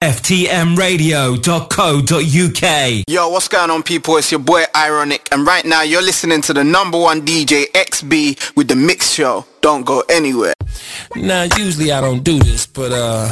ftmradio.co.uk. Yo, what's going on, people? It's your boy Ironic, and right now you're listening to the number one DJ XB with the Mix Show. Don't go anywhere. Now, usually I don't do this, but uh,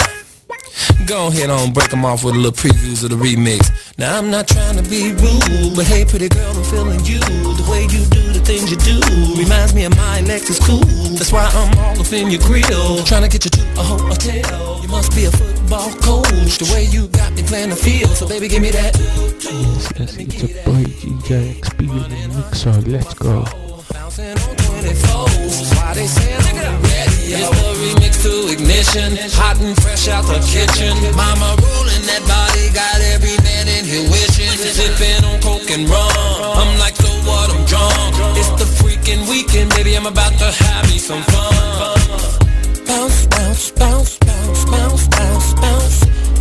go ahead on break them off with a little previews of the remix. Now, I'm not trying to be rude, but hey, pretty girl, I'm feeling you. The way you do the things you do reminds me of my Lexus cool. That's why I'm all up in your grill, trying to get you to a hotel. You must be a football coach. The way you got me playing the field, so baby, give me that. Yes, yes, it's a boy DJ the mixer. Let's go. Bouncing on 24s. Why they say look at radio? It's the remix to ignition. Hot and fresh out the kitchen. Mama rolling that body. Got every man in here wishing. Sipping on coke and rum. I'm like, so what? I'm drunk. It's the freaking weekend, baby. I'm about to have me some fun. Bounce, bounce, bounce, bounce, bounce, bounce,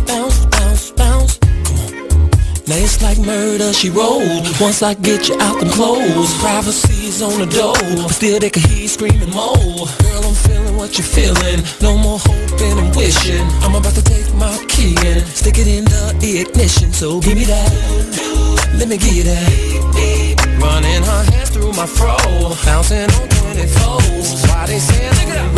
bounce, bounce, bounce. Now it's like murder, she rolled. Once I get you out them clothes. Privacy's on the door But still they can hear you screaming more. Girl, I'm feeling what you're feeling. No more hoping and wishing. I'm about to take my key and Stick it in the ignition. So give me that. Let me give you that. Running her hands through my fro. Bouncing on 24s Why they say that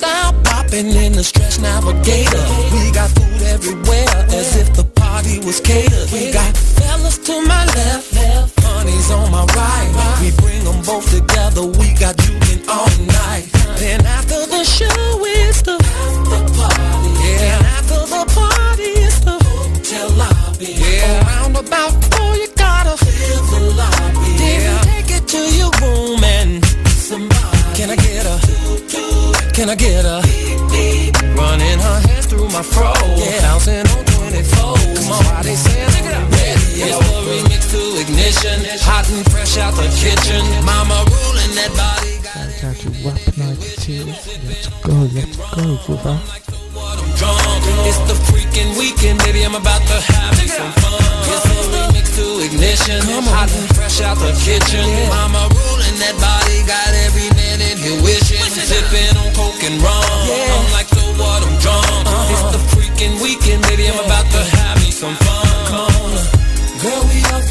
Cristal popping in the stretch navigator. We got food everywhere As if the party was catered. We got fellas to my left Honey's on my right. We bring them both together We got juking all night. Then after the show is the after party. Yeah, and after the party is the hotel lobby. Yeah, around about Can I get a Running her hands through my fro Yeah, bouncing on 24 Come on, why they say look at that radio It's the remix to ignition Hot and fresh out the kitchen Mama rolling that body Shout out to Rap 92. Let's go, let's go, brother. drunk. It's the freaking weekend, baby. I'm about to have some fun. It's a remix to ignition. Hot and fresh out the kitchen. Mama rolling that body. Got every man in here. Sipping on coke and rum. I'm like, so what? I'm drunk. Uh-huh. It's the freaking weekend, baby. I'm about to have me some fun. Come on. Girl, we up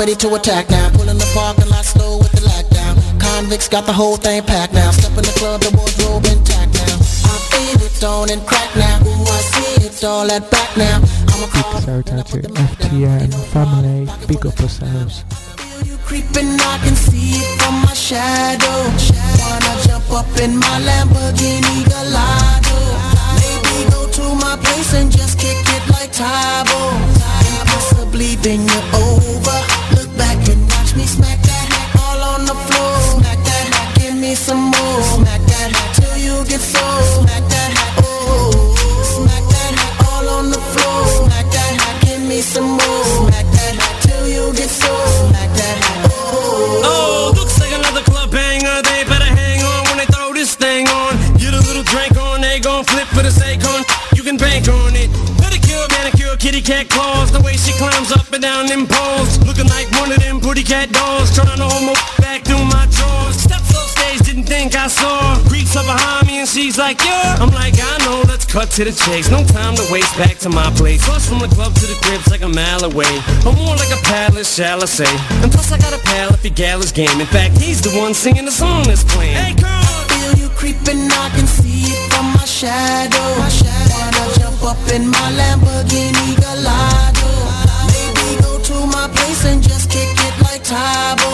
ready to attack now. Pull in the parking lot slow with the lockdown. Convicts got the whole thing packed now. Step in the club, the wardrobe intact now. I feel it on and crack now. Ooh, I see it all at back now. I'm a Big out to FTM family. Big up yourselves. creeping, I can see it from my shadow. Wanna jump up in my Lamborghini Gallardo. Maybe go to my place and just kick it like Tae Bo. And possibly bend you over. Watch me smack that all on the floor. Smack that give me some more. Smack that till you get so. Smack that oh. Smack that all on the floor. Smack that give me some more. Smack that till you get so. Smack that oh. Oh, looks like another club banger. They better hang on when they throw this thing on. Get a little drink on, they gon' flip for the sake on. You can bank on it. Pedicure, manicure, kitty cat claws. The way she climbs up down them poles. Looking like one of them pretty cat dolls. Trying to hold my back through my drawers. Steps off stage, didn't think I saw Creeps up behind me and she's like, yeah I'm like, I know, let's cut to the chase No time to waste, back to my place Plus from the club to the crib's like a mile away Or more like a palace, shall I say And plus I got a pal if your gal is game In fact, he's the one singing the song that's playing Hey, girl! Feel you creeping, I can see it from my shadow, my shadow. Wanna jump up in my Lamborghini Gallardo Tae Bo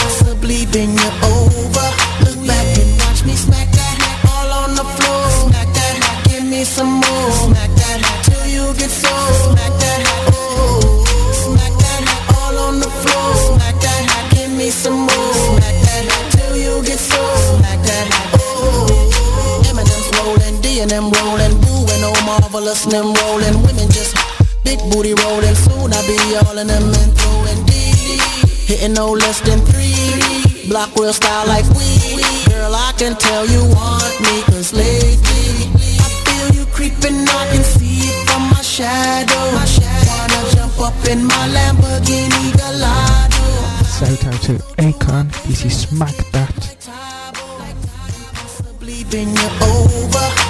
Possibly bend you over. Look back and watch me smack that hat all on the floor. Smack that, hat, give me some more. Smack that hat till you get so Smack that, oh. Smack that hat all on the floor. Smack that, hat, give me some more. Smack that till you get so Smack that, oh. Eminem's rolling, D rolling Boo and them rolling. Women just big booty rolling. Soon I'll be all in them and throwing Hitting no less than three. Block real style like we. Girl, I can tell you want me Cause lately I feel you creeping. I can see it from my shadow. Wanna jump up in my Lamborghini Gallardo. Shout out to Akon, this is Smack That. Possibly bend you over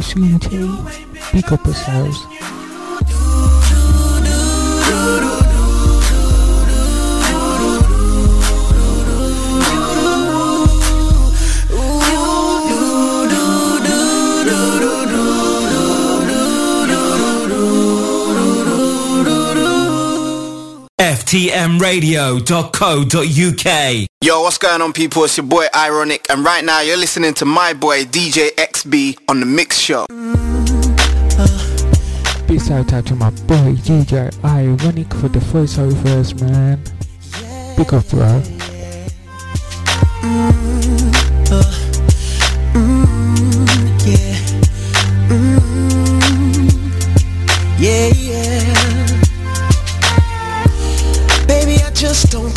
Big ftmradio.co.uk. Yo, what's going on, people? It's your boy Ironic, and right now you're listening to my boy DJ XB on the Mix Show. Big shout out to my boy DJ Ironic for the voiceovers, man. Pick up, bro. Mm, mm, yeah, mm, yeah.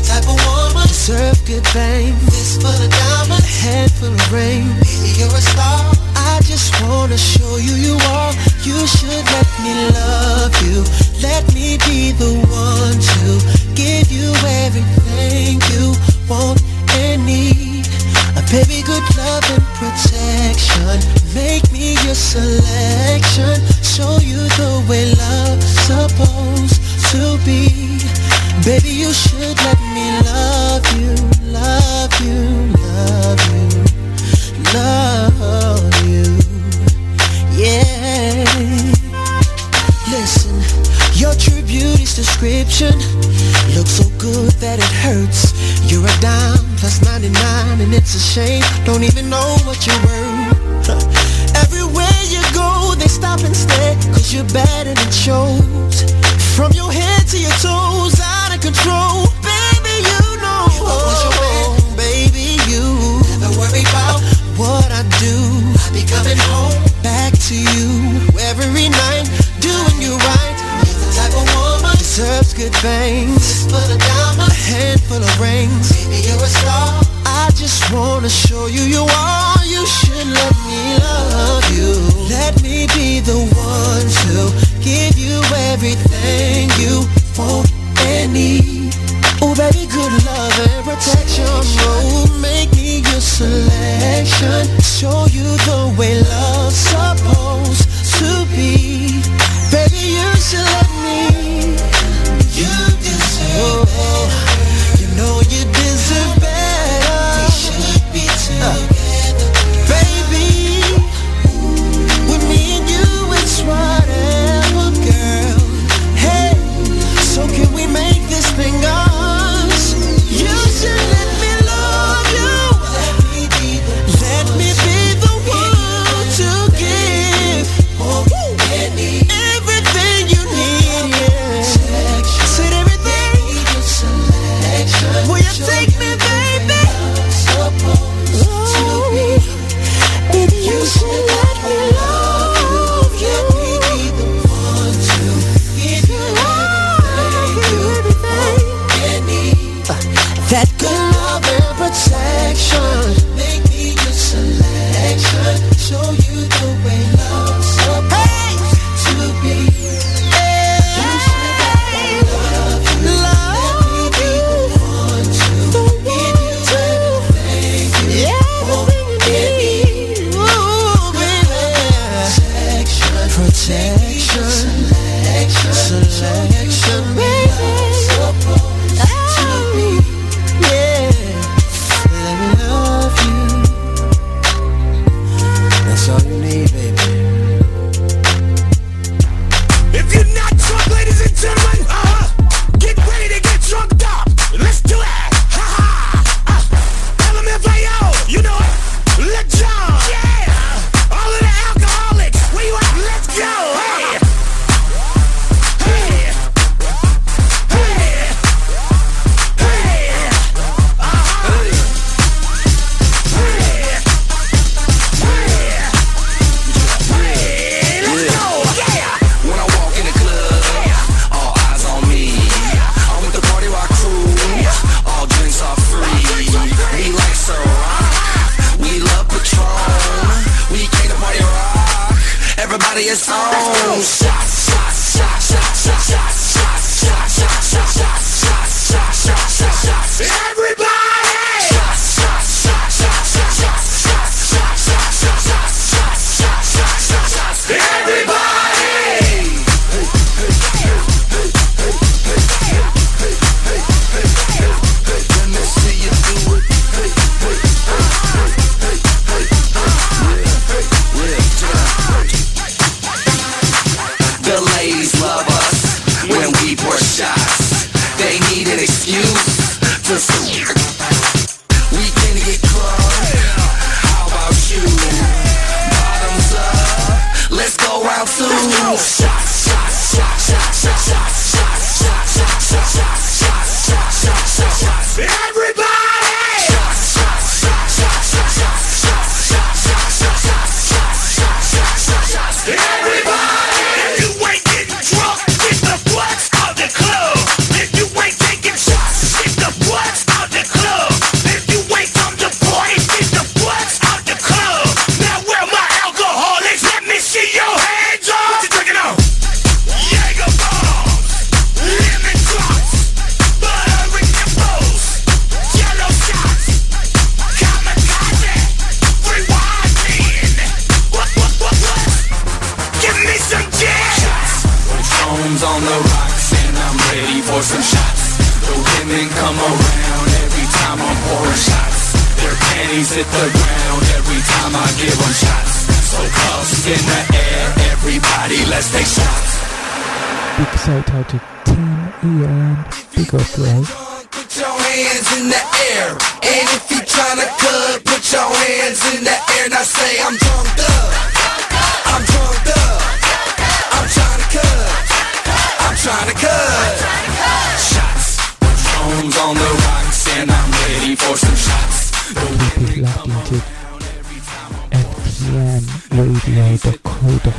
the type of woman. Serve good fame Fist full of diamonds. Head full of rain. Baby, you're a star. I just wanna show you you are. You should let me love you. Let me be the one to Give you everything you want and need. A baby, good love and protection. Make me your selection. Show you the way love's supposed to be. Baby, you should let me love you, love you, love you, love you. Yeah. Listen, your true beauty's description looks so good that it hurts. You're a dime plus 99 and it's a shame. Don't even know what you're worth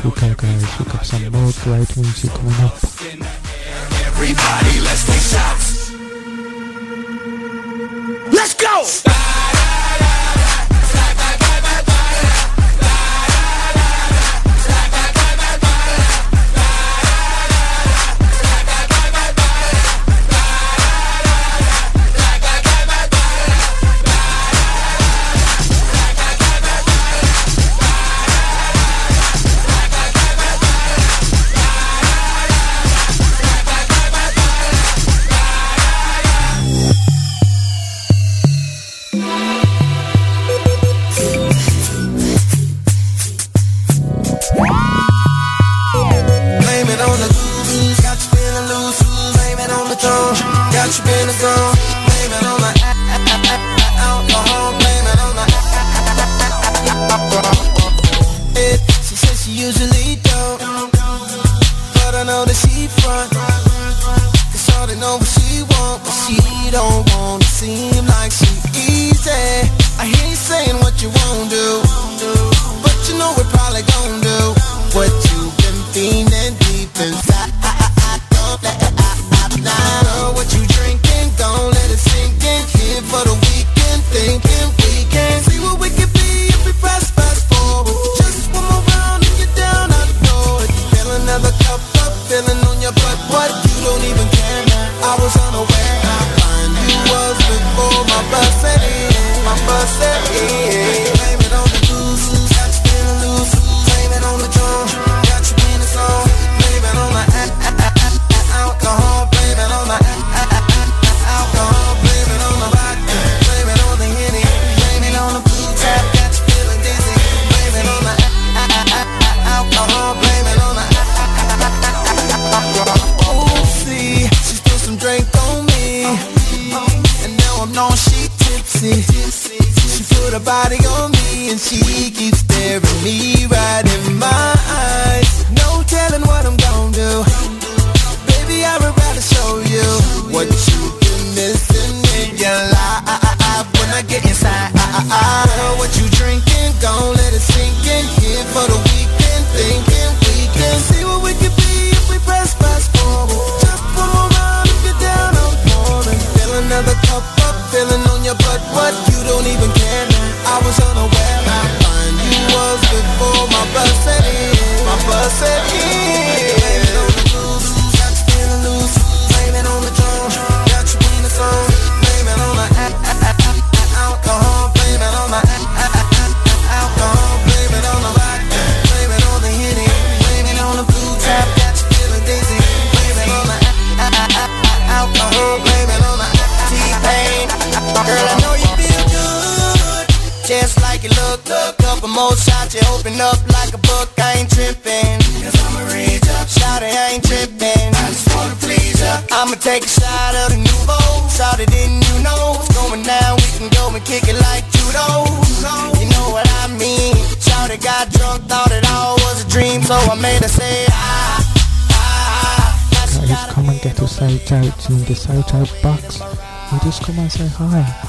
look out guys, look up some more great music coming up. Everybody, let's take shots. Let's go! come on, say hi.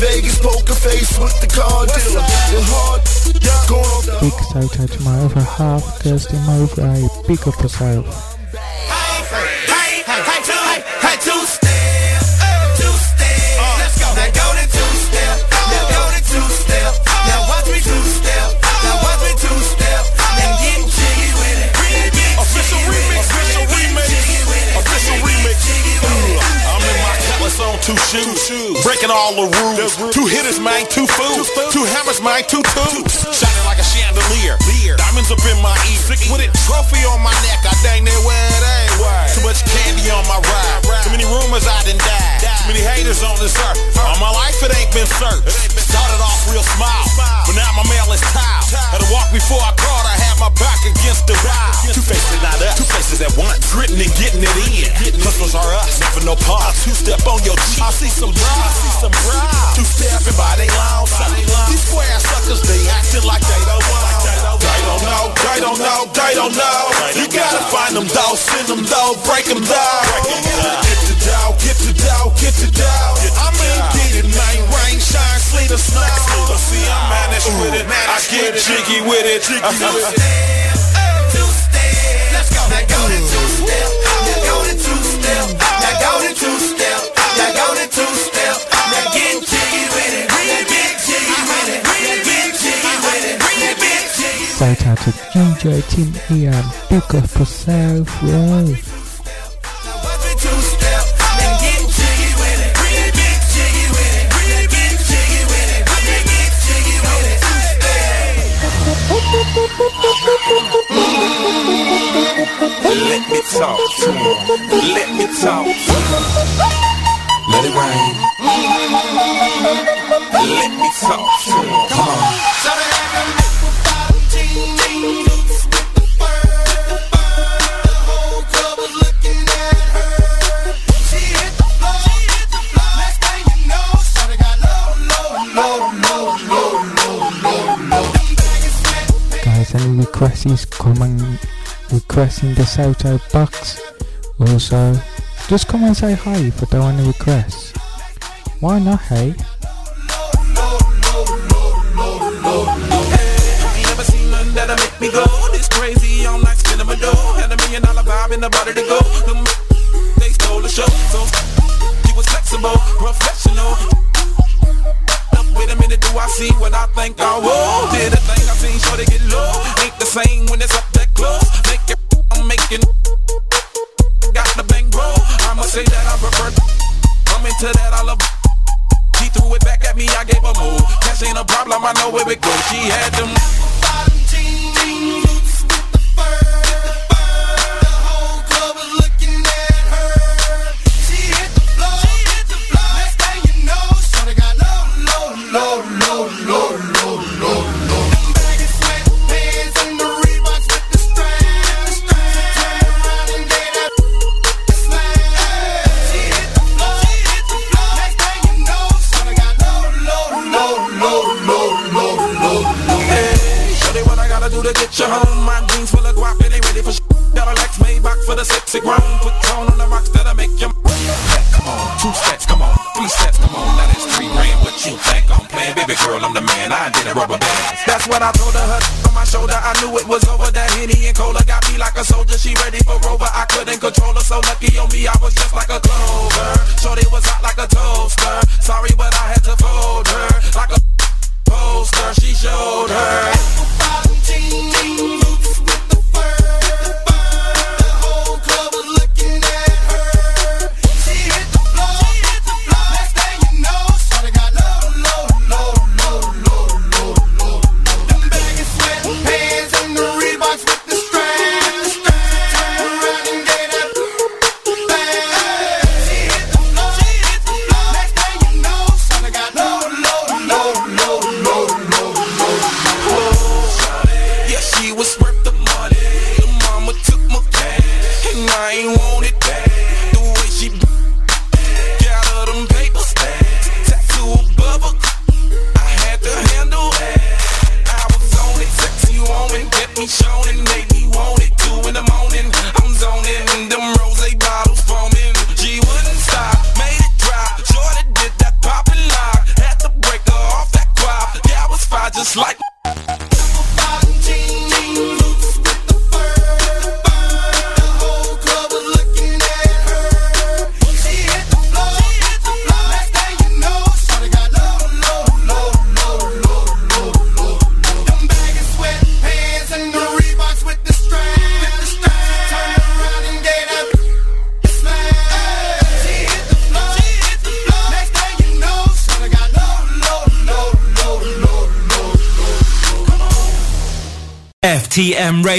Vegas, poker face with the car dealer. Big shout out to my other half, cause they move a big of herself. Two shoes. Breaking all the rules. Two hitters, man, two fools. Two hammers, man, two tubes. Shining like a chandelier. Diamonds up in my ear. Sick with it. Trophy on my neck. I dang near where it ain't. Too much candy on my ride. Too many rumors I done died. Many haters on this earth. All my life it ain't been searched. Started off real smile, but now my mail is tiled. Had to walk before I crawled. I had my back against the wall. Two faces not us. Two faces at once. Gritting and getting it in. Hustlers are us. Never no pause. Two step on your G. I see some bras. I see some bras. Two stepping by they lounge. These square suckers, they acting like they don't want. Don't know. They don't know. They don't know. You gotta find them though. Send them though. Break them down. Get the dough. Get the dough. Get the dough. I mean, get it, man. Rain, shine, sleet, or snow. See, I manage with it. I get jiggy with it. Let's go. Now go to two step. Now go to two step. Now go to two step. Now go to two step. Now get jiggy with it. Shout out to DJ Tim Ian. Big get jiggy with it. Let me talk to you. Let me talk. Let it rain. Let me talk to you. Come on. Guys, any requests, come and request the shout out box. Also, just come and say hi if you don't want to request. Why not, hey? They stole the show. So he was flexible, professional. I see what I think I will? Did a thing I seen, sure they get low. Ain't the same when it's up that close. Make it, I'm making. Got the bang bro. I'ma say that I prefer. I'm into that, I love. She threw it back at me, I gave her move. Cash ain't a problem, I know where it goes. She had them. The sexy grown. Put tone on the rocks that'll make you. Come on, two steps, come on, three steps, come on. Now that's three grand. What you think I'm playing? Baby girl, I'm the man. I did a rubber band. That's what I told her. on my shoulder, I knew it was over. That Henny and Cola got me like a soldier. She ready for Rover. I couldn't control her. So lucky on me, I was just like a clover. Shorty was hot like a toaster. Sorry, but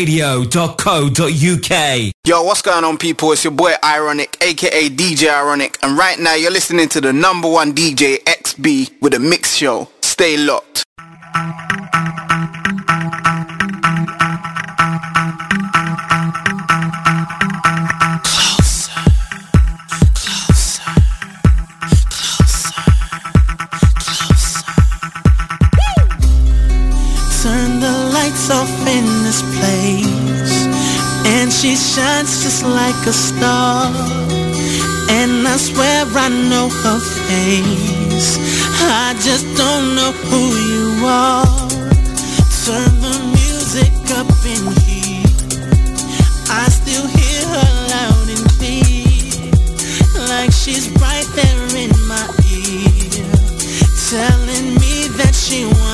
ftmradio.co.uk. Yo, what's going on people? It's your boy Ironic, aka DJ Ironic, and right now you're listening to the number one DJ XB with a mix show. Stay locked. Turn this place. And she shines just like a star. And I swear I know her face. I just don't know who you are. Turn the music up in here. I still hear her loud and clear. Like she's right there in my ear. Telling me that she wants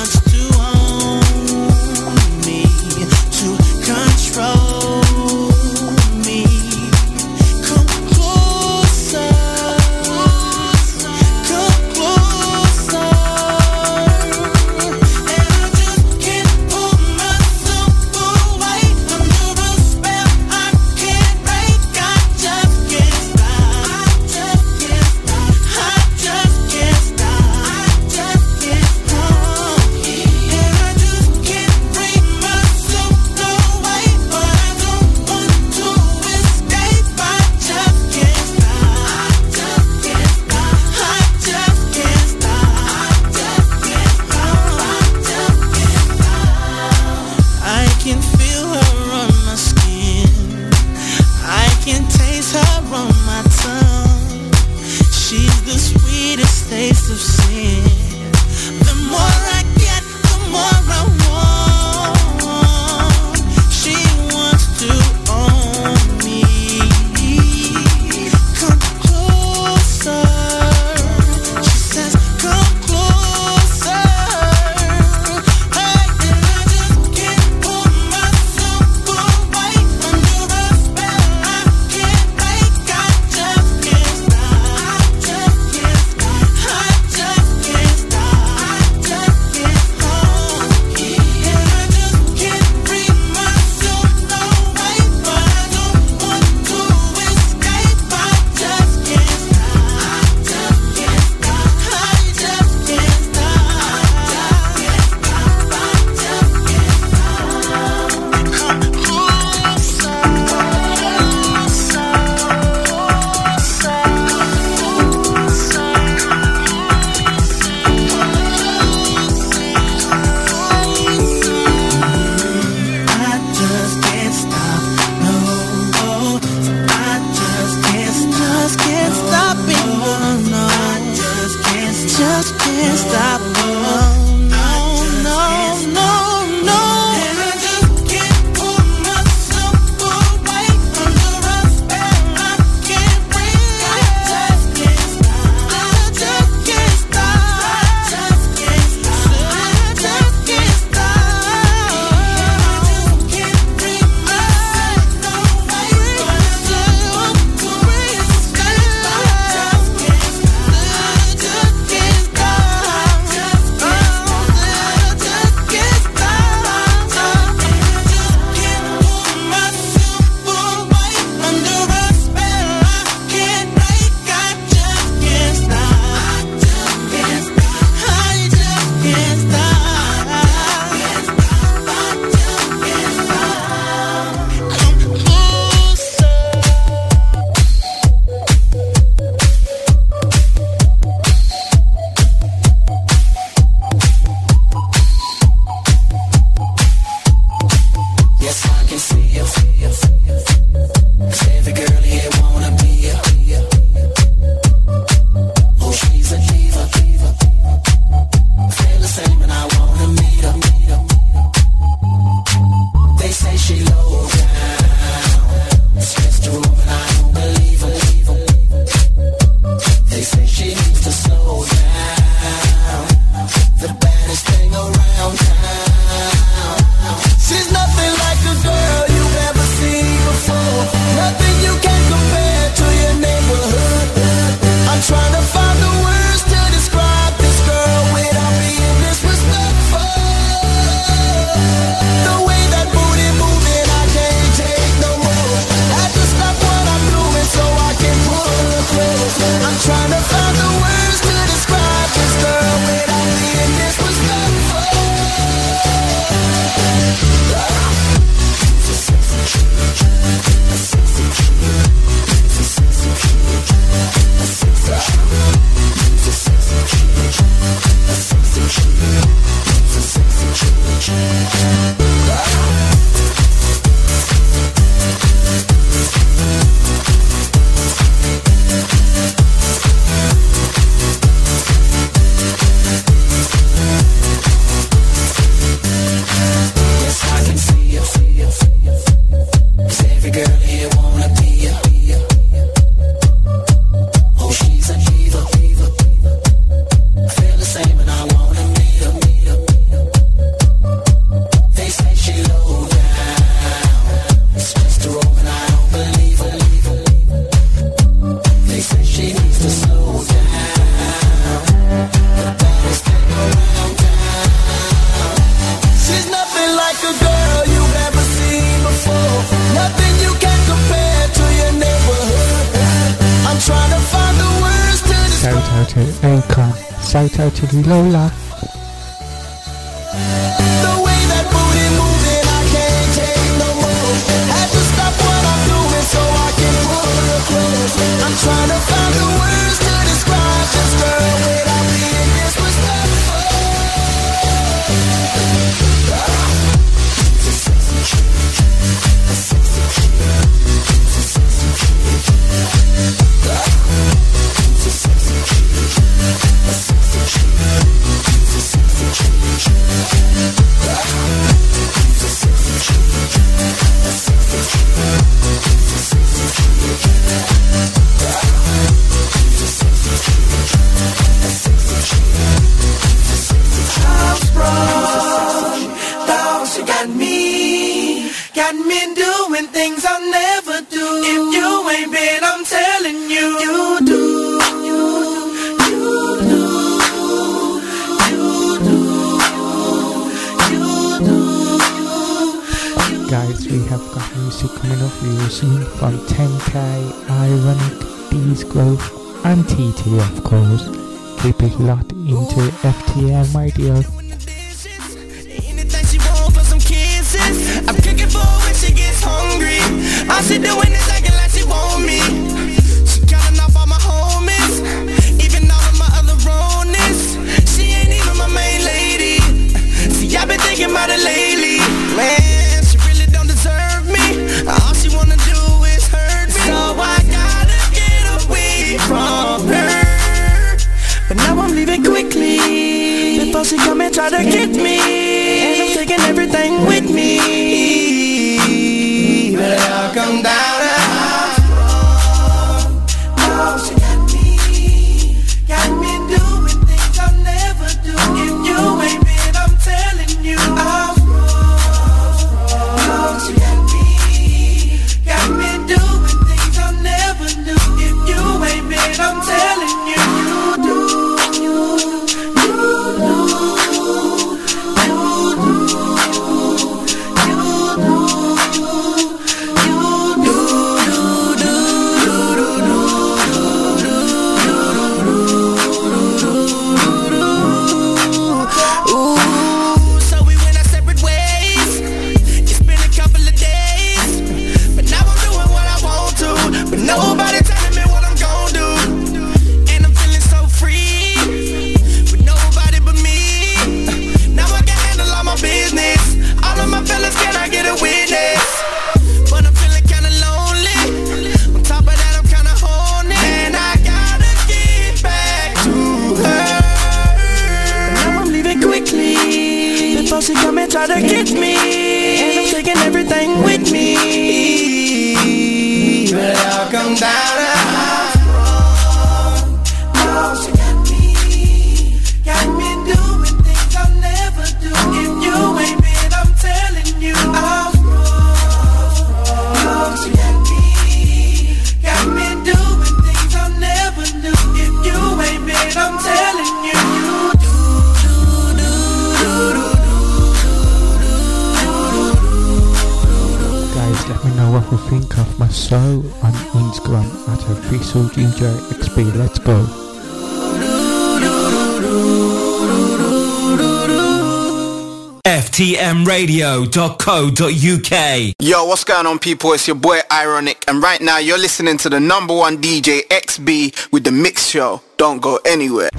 Radio.co.uk. Yo, what's going on, people? It's your boy Ironic, and right now you're listening to the number one DJ XB with the Mix Show. Don't go anywhere.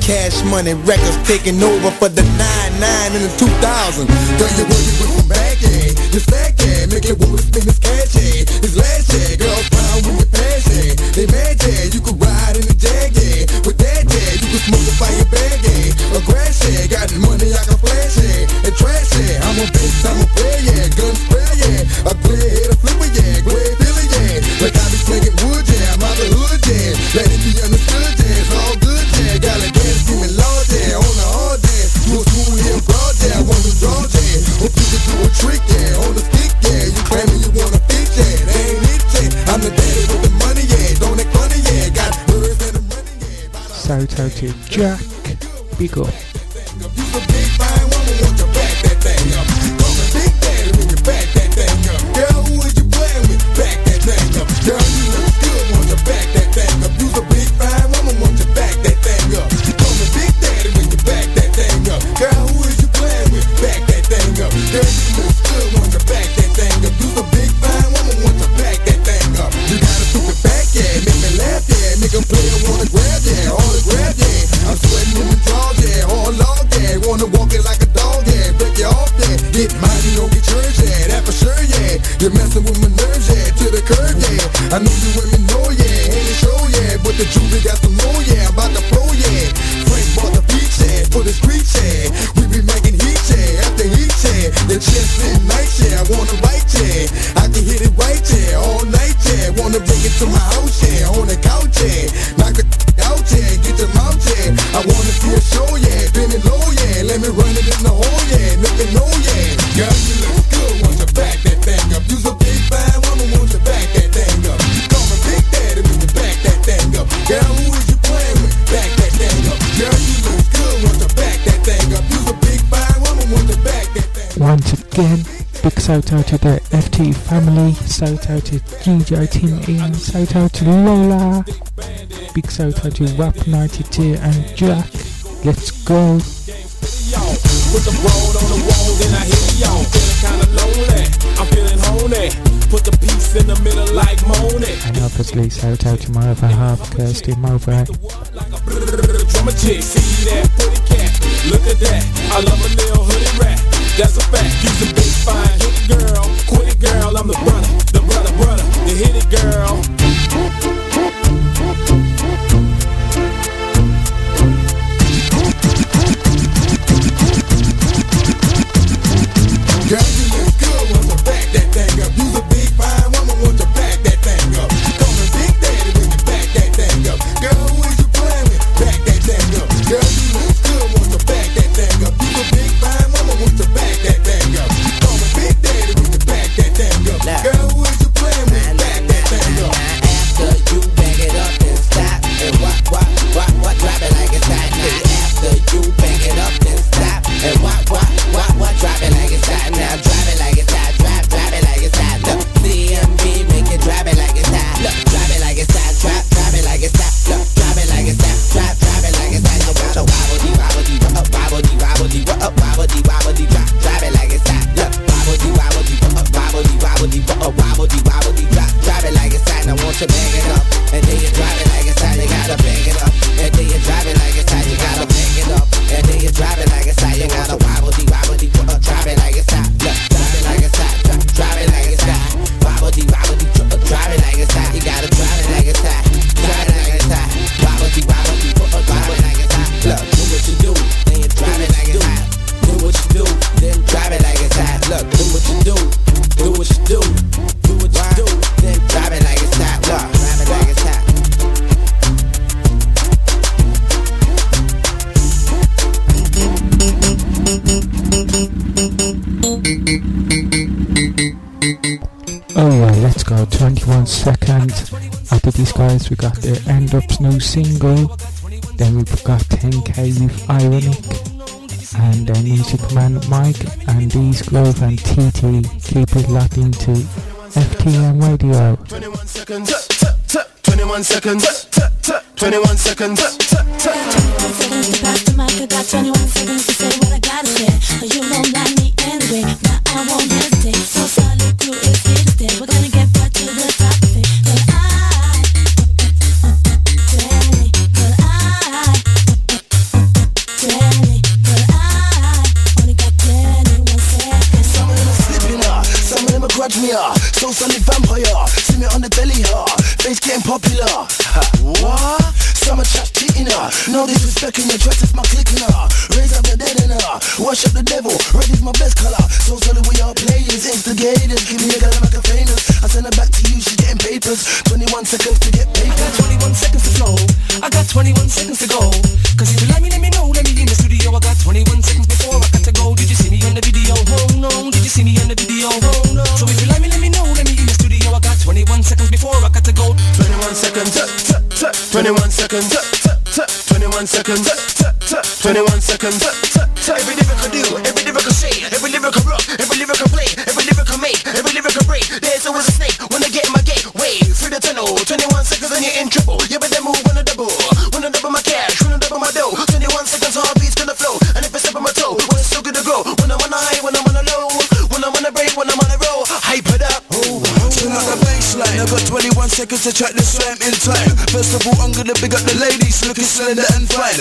Cash money records taking over for the 99 and the 2000. You, you, you, shout out to DJ Team In, shout out to Lola, big shout out to Rap92 and Jack. Let's go. Put the road on the wall, then I hit y'all. Feeling kinda lonely, I'm feeling. Put the piece in the middle like moaning. And obviously, shout out to my other half, Kirsty Mowbray. Drummer chick, see that pretty cat, look at that. I love a little hoodie rat, that's a fact. Use a big fine. Hit it, girl, quit it, girl. I'm the brother, the brother, brother. You hit it, girl. on second. After these guys, we got the End Up's new single. Then we got 10K with Ironic and uh, Music Man Mike and these Grove and TT keep it locked into FTM Radio. 21 seconds, 21 seconds, 21 seconds. Twenty one seconds. Twenty one seconds. Twenty one seconds. 21 seconds to say what I gotta say. You know that. Every lyric I do, every lyric I say, every lyric I rock, every lyric I play, every lyric I make, every lyric I break. There's always a snake when I get in my gateway. Through the tunnel, 21 seconds and you're in trouble. Yeah, but they move when a double, when I double my cash, when I double my dough. 21 seconds, heartbeats gonna flow. And if I step on my toe, when it's still gonna grow. When I'm on a high, when I'm on a low, when I'm on a break, when I'm on a roll, hype it up. Oh, turn up the bassline. I got 21 seconds to track this slam in time. First of all, I'm gonna big up the ladies, looking slender and fine.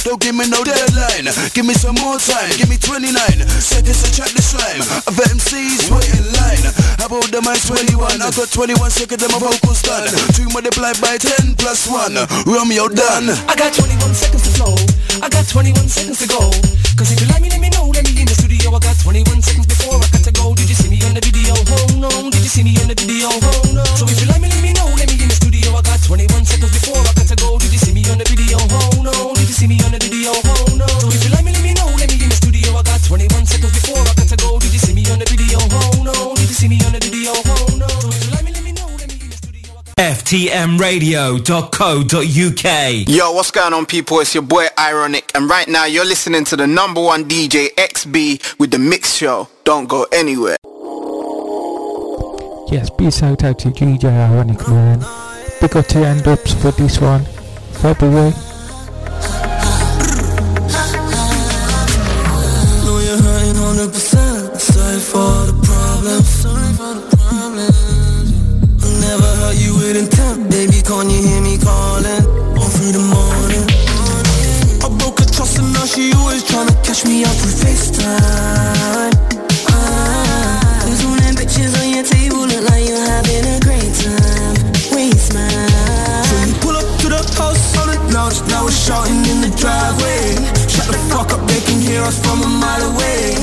Don't give me no deadline. Give me some more time. Give me 29 seconds to track the slime. Other MCs wait in line. How about the mine's 21? I got 21 seconds and my vocals done. Two multiplied by 10 plus 1. Romeo done. I got 21 seconds to flow. I got 21 seconds to go. Cause if you like me, let me know. Let me in the studio. I got 21 seconds before I got to go. Did you see me on the video? Oh no. Did you see me on the video? Oh no. So if you like me, let me know. Let me in the studio. I got 21 seconds before I got to go. Did you see me on the see me on the video? Oh no. So if you like me, let me know. Let me in the studio. I got 21 seconds before I got to go. Did you see me on the video? Oh no. Did you see me on the video? Oh no. So if you like me, let me know. Let me in the studio. Ftmradio.co.uk. Yo, what's going on, people? It's your boy Ironic, and right now you're listening to the number one DJ XB with the Mix Show. Don't go anywhere. Yes, big shout out to DJ Ironic Man. Big up to end ups for this one. February. Know you're hurting hundred percent. Sorry for the problems. Sorry for the. I never hurt you with intent, baby. Can't you hear me calling? All through the morning. I broke her trust and now she always catch me FaceTime. Ah, There's all them bitches on your table, look like you're having lounge. Shouting in the driveway. Shut the fuck up, they can hear us from a mile away.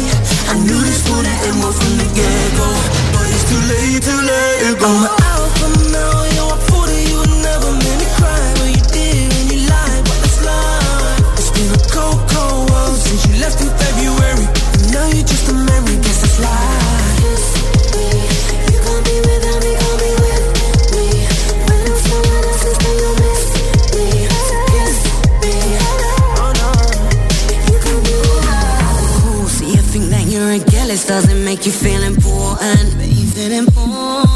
I knew this wouldn't end well from the get-go, but it's too late to let it go. Think that you're a jealous doesn't make you feel important. But you feel important.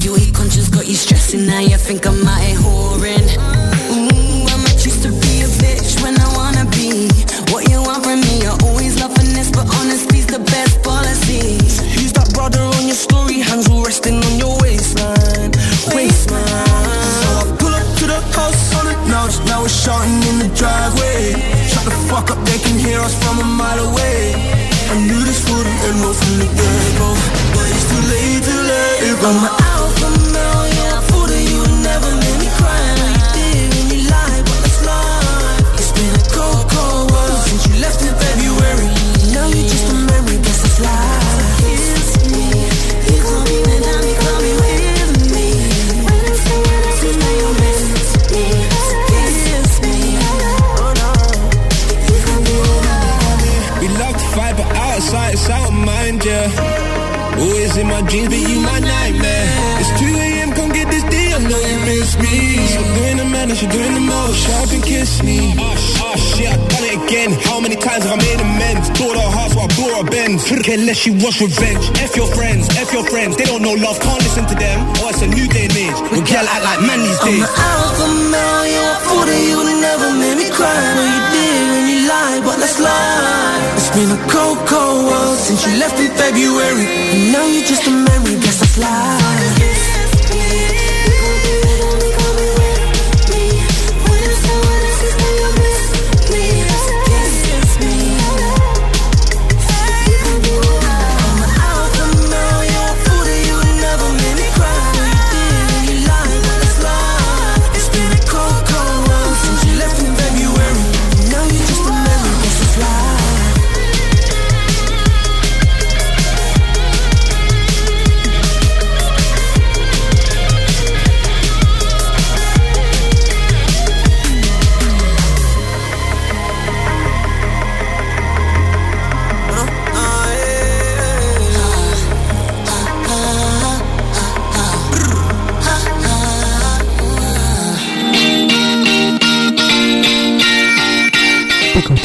You ain't conscious, got you stressing. Now you think I'm out here whoring. Ooh, I might choose to be a bitch when I wanna be. What you want from me? You're always loving this, but honesty's the best policy. Who's that brother on your story? Hands all resting on your waistline. Waistline. So I pull up to the house on it now. Now we're shouting in the driveway. Shut the fuck up, they can hear us from a mile away. I knew this wouldn't end well from the get-go, oh, but it's too late to let it go. Dreams, but you my nightmare. It's 2 a.m., come get this D, I know you miss me. So doing the madness, you're doing the most. Shut up and kiss me. Oh, oh shit, I done it again. How many times have I made amends? Tore her heart, so I bought her Benz. Couldn't care less, she wants revenge. F your friends, F your friends. They don't know love, can't listen to them. Oh, it's a new day and age. Well, girl act like man these days. I'm an alpha male, yeah, I thought that you never make me cry. But you did when you lied, but that's lie. Been a cold, cold world since you left in February. And now you're just a memory, guess that's life.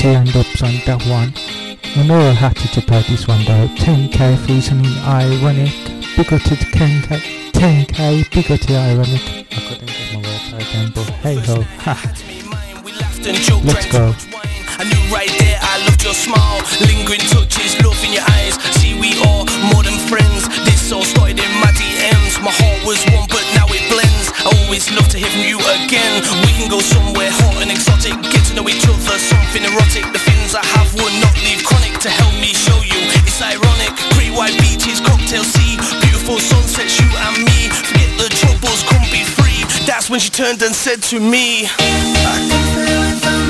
Ups on that one. I know I had to play this one though. 10k featuring Ironic. Big up to the 10k. 10k. Big up to Ironic. I couldn't get my words out again, but hey ho. Ha. Let's go. I knew right there I loved your smile Lingering touches, love in your eyes See we are more than friends This all started in my DMs My heart was one, but now it blends. I always love to hear from you again. We can go somewhere hot and exotic, get to know each other, something erotic. The things I have would not leave chronic to help me show you. It's ironic, pretty white beaches, cocktail sea, beautiful sunsets, you and me. Forget the troubles, come be free. That's when she turned and said to me. It's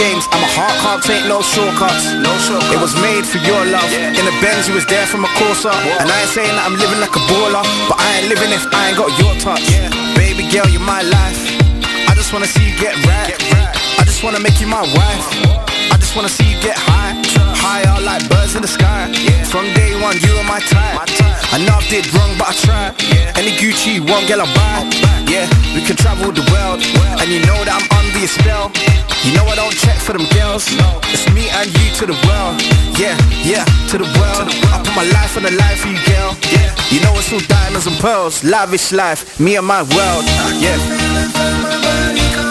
games. I'm a heart can't take no shortcuts. No shortcuts. It was made for your love. In the Benz, you was there from a Corsa. And I ain't saying that I'm living like a baller, but I ain't living if I ain't got your touch. Yeah. Baby girl, you're my life. I just wanna see you get right. I just wanna make you my wife. I just wanna see you get high. Higher like birds in the sky. From day one, you were my type. I know I did wrong, but I tried. Any Gucci want, girl, buy. Yeah, we can travel the world. And you know that I'm under your spell. You know I don't check for them girls. No. It's me and you to the world. Yeah, yeah, to the world. I put my life on the line for you, girl. Yeah, you know it's all diamonds and pearls. Lavish life, me and my world. Yeah.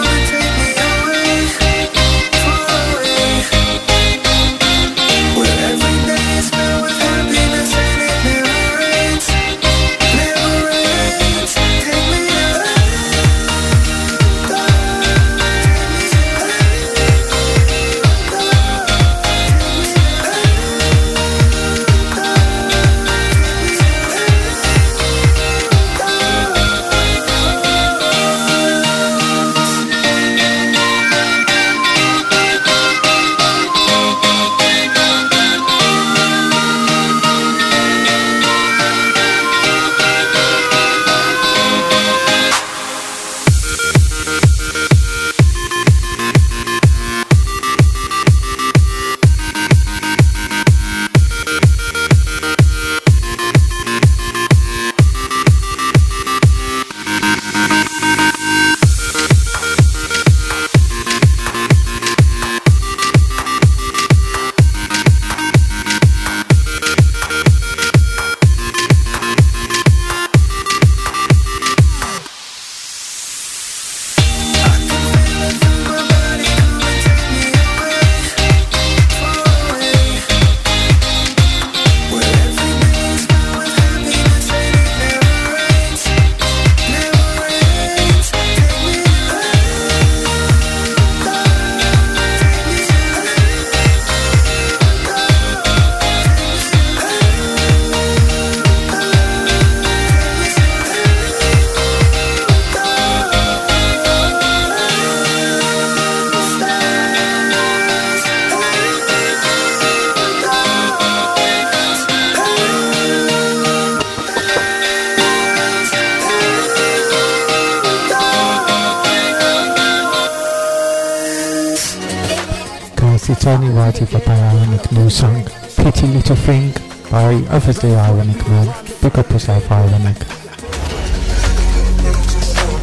Song, Pretty Little Thing by obviously Ironic Man. Pick up yourself, Ironic.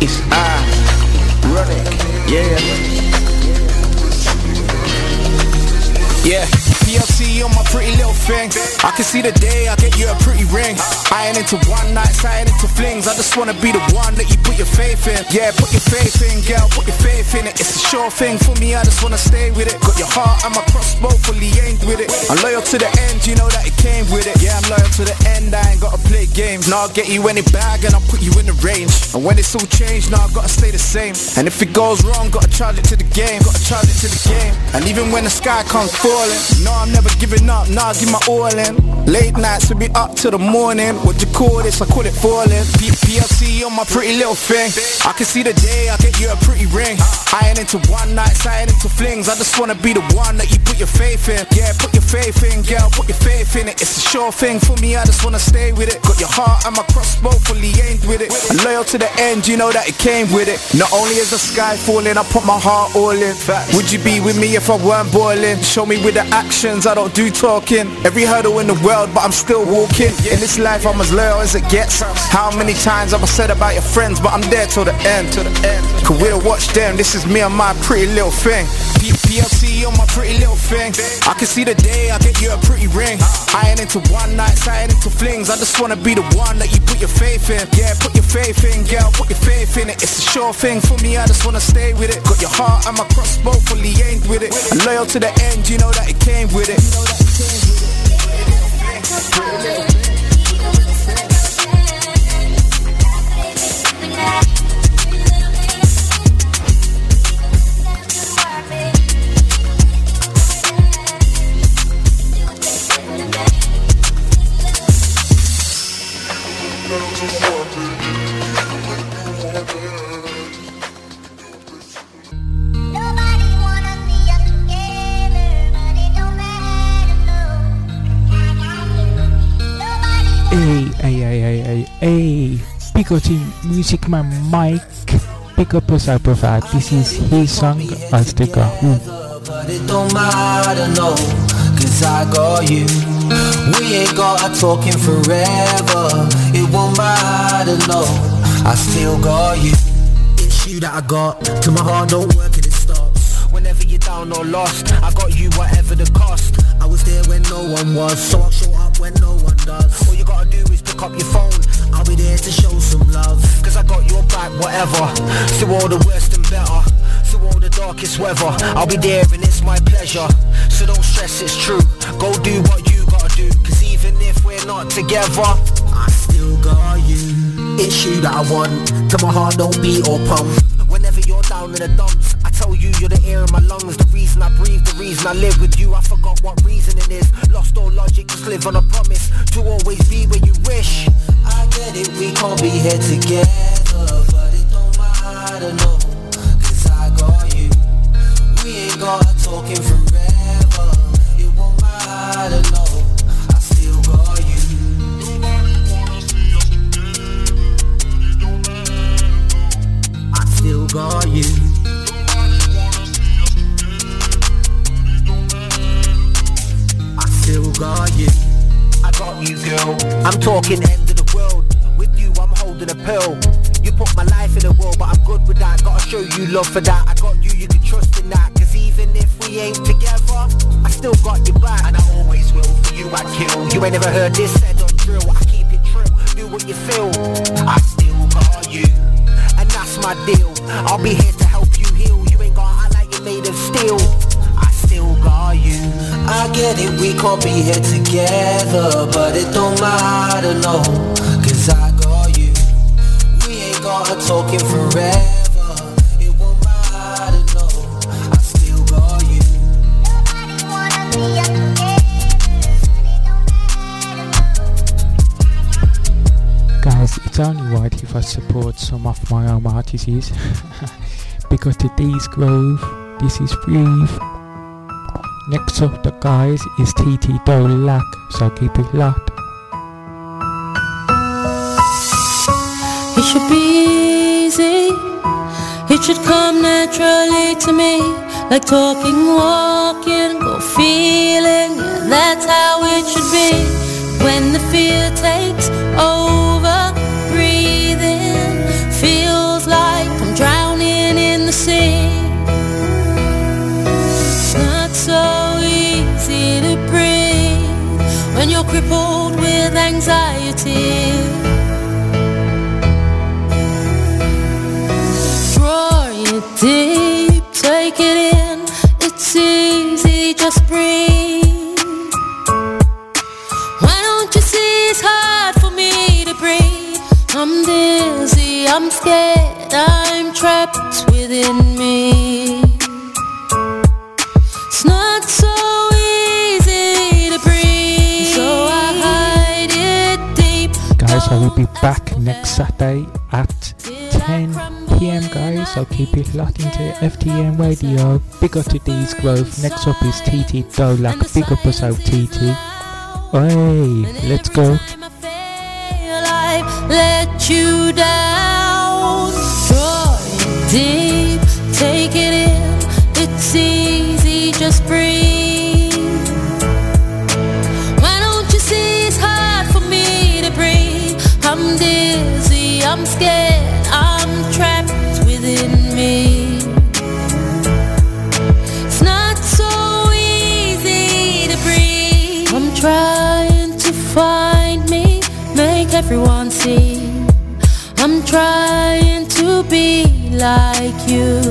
It's ironic, yeah. Yeah, PLC on my pretty little thing. I can see the day I get you a pretty ring. I ain't into one nights, I ain't into flings. I just wanna be the one that you put your faith in. Yeah, put your faith in, girl, put your faith in it. It's a sure thing for me, I just wanna stay with it. Got your heart and my crossbow fully aimed with it. I'm loyal to the end, you know that it came with it. Yeah, I'm loyal to the end, I ain't gotta play games. Now I'll get you any bag and I'll put you in the range. And when it's all changed, now I've gotta stay the same. And if it goes wrong, gotta charge it to the game. Gotta charge it to the game. And even when the sky comes falling, no, I'm never giving up. Nah, give my all in. Late nights we be up till the morning. What you call this? I call it falling. PLC on my pretty little thing. I can see the day I get you a pretty ring. I ain't into one nights, I ain't into flings. I just wanna be the one that you put your faith in. Yeah, put your faith in, girl, put your faith in it. It's a sure thing for me, I just wanna stay with it. Got your heart and my crossbow fully aimed with it. And loyal to the end, you know that it came with it. Not only is the sky falling, I put my heart all in. Would you be with me if I weren't boiling? Show me with the actions, I don't do talking. Every hurdle in the world, but I'm still walking. In this life, I'm as loyal as it gets. How many times have I said about your friends, but I'm there till the end, till the end. Cause we don't watch them, this is me and my pretty little thing. PLC on my pretty little thing. I can see the day I get you a pretty ring. I ain't into one nights, I ain't into flings. I just wanna be the one that you put your faith in. Yeah, put your faith in, girl, put your faith in it. It's a sure thing for me, I just wanna stay with it. Got your heart and my crossbow fully aimed with it. And loyal to the end, you know that it came with it. Hey, hey. Big up to Music Man Mike. Big up yourself, brother. This is his song, the go. But it don't matter, no, cause I got you. We ain't gotta talking forever. It won't matter, no, I still got you. It's you that I got, till my heart don't work and it stops. Whenever you're down or lost, I got you whatever the cost. I was there when no one was, so I'll show up when no one does. All you gotta do pick up your phone, I'll be there to show some love. Cause I got your back, whatever. Through all the worst and better. Through all the darkest weather, I'll be there and it's my pleasure. So don't stress, it's true. Go do what you gotta do. Cause even if we're not together, I still got you. It's you that I want, till my heart don't beat or pump. Whenever you're down in the dumps, Tell you you're the air in my lungs, the reason I breathe, the reason I live with you. I forgot what reason it is. Lost all logic, just live on a promise to always be where you wish. I get it, we can't be here together, but it don't matter, no. Cause I got you. We ain't gotta talking forever. It won't matter, no. I still got you. I still got you. Got you. I got you, girl. I'm talking end of the world. With you, I'm holding a pill. You put my life in the world, but I'm good with that. Gotta show you love for that. I got you, you can trust in that. Cause even if we ain't together, I still got your back. And I always will. For you, I kill. You ain't never heard this said on drill. I keep it true. Do what you feel. I still got you. And that's my deal. I'll be here to help you heal. You ain't gotta act like you're made of steel. I get it, we can't be here together, but it don't matter, no. Cause I got you. We ain't gotta talking forever. It won't matter, no. I still got you. Guys, it's only right if I support some of my own artists. because today's Grove, this is Breathe. Next up, the guys is TT Dolak, so keep it locked. It should be easy. It should come naturally to me. Like talking, walking, go feeling. Yeah, that's how it should be. When the fear takes over, I'm scared, I'm trapped within me. It's not so easy to breathe. So I So we'll be back next Saturday at 10 pm, guys. So keep it locked into FTM Radio. Big up to D's Grove. Next up is TT Dolak. Big up us out, TT. Hey, let's go. let you down. Deep, take it in. It's easy, just breathe. Why don't you see it's hard for me to breathe? I'm dizzy, I'm scared, I'm trapped within me. It's not so easy to breathe. I'm trying to find me, make everyone see. I'm trying to be like you.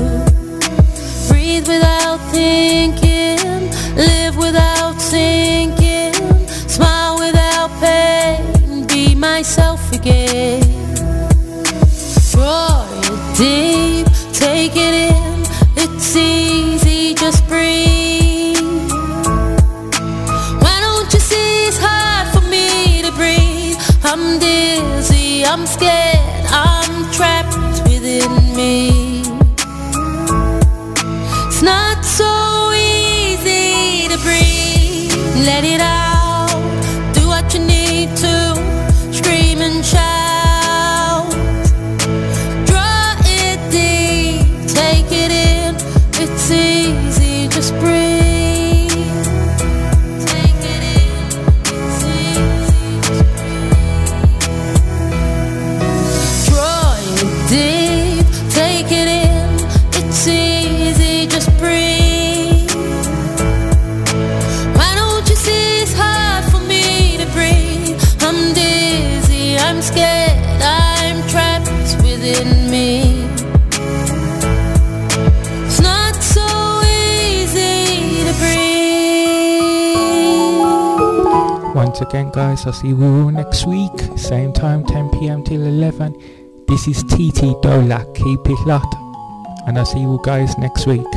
Breathe without thinking, live without thinking, smile without pain, be myself again. Draw Let it out, scared, I'm trapped within me. It's not so easy to breathe. Once again, guys, I'll see you all next week. Same time, 10 pm till 11. This is TT Dolak. Keep it locked. And I'll see you guys next week.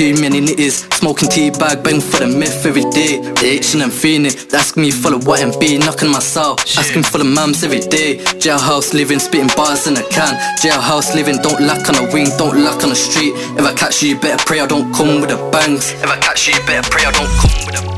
Too many nitties, smoking tea bag, bang for the myth every day. They itching and feeling, asking me full of what and be knocking my cell. Asking full of mams every day. Jailhouse living, spitting bars in a can. Jailhouse living, don't lack on a wing, don't lack on the street. If I catch you, you better pray I don't come with the bangs. If I catch you, you better pray I don't come with the.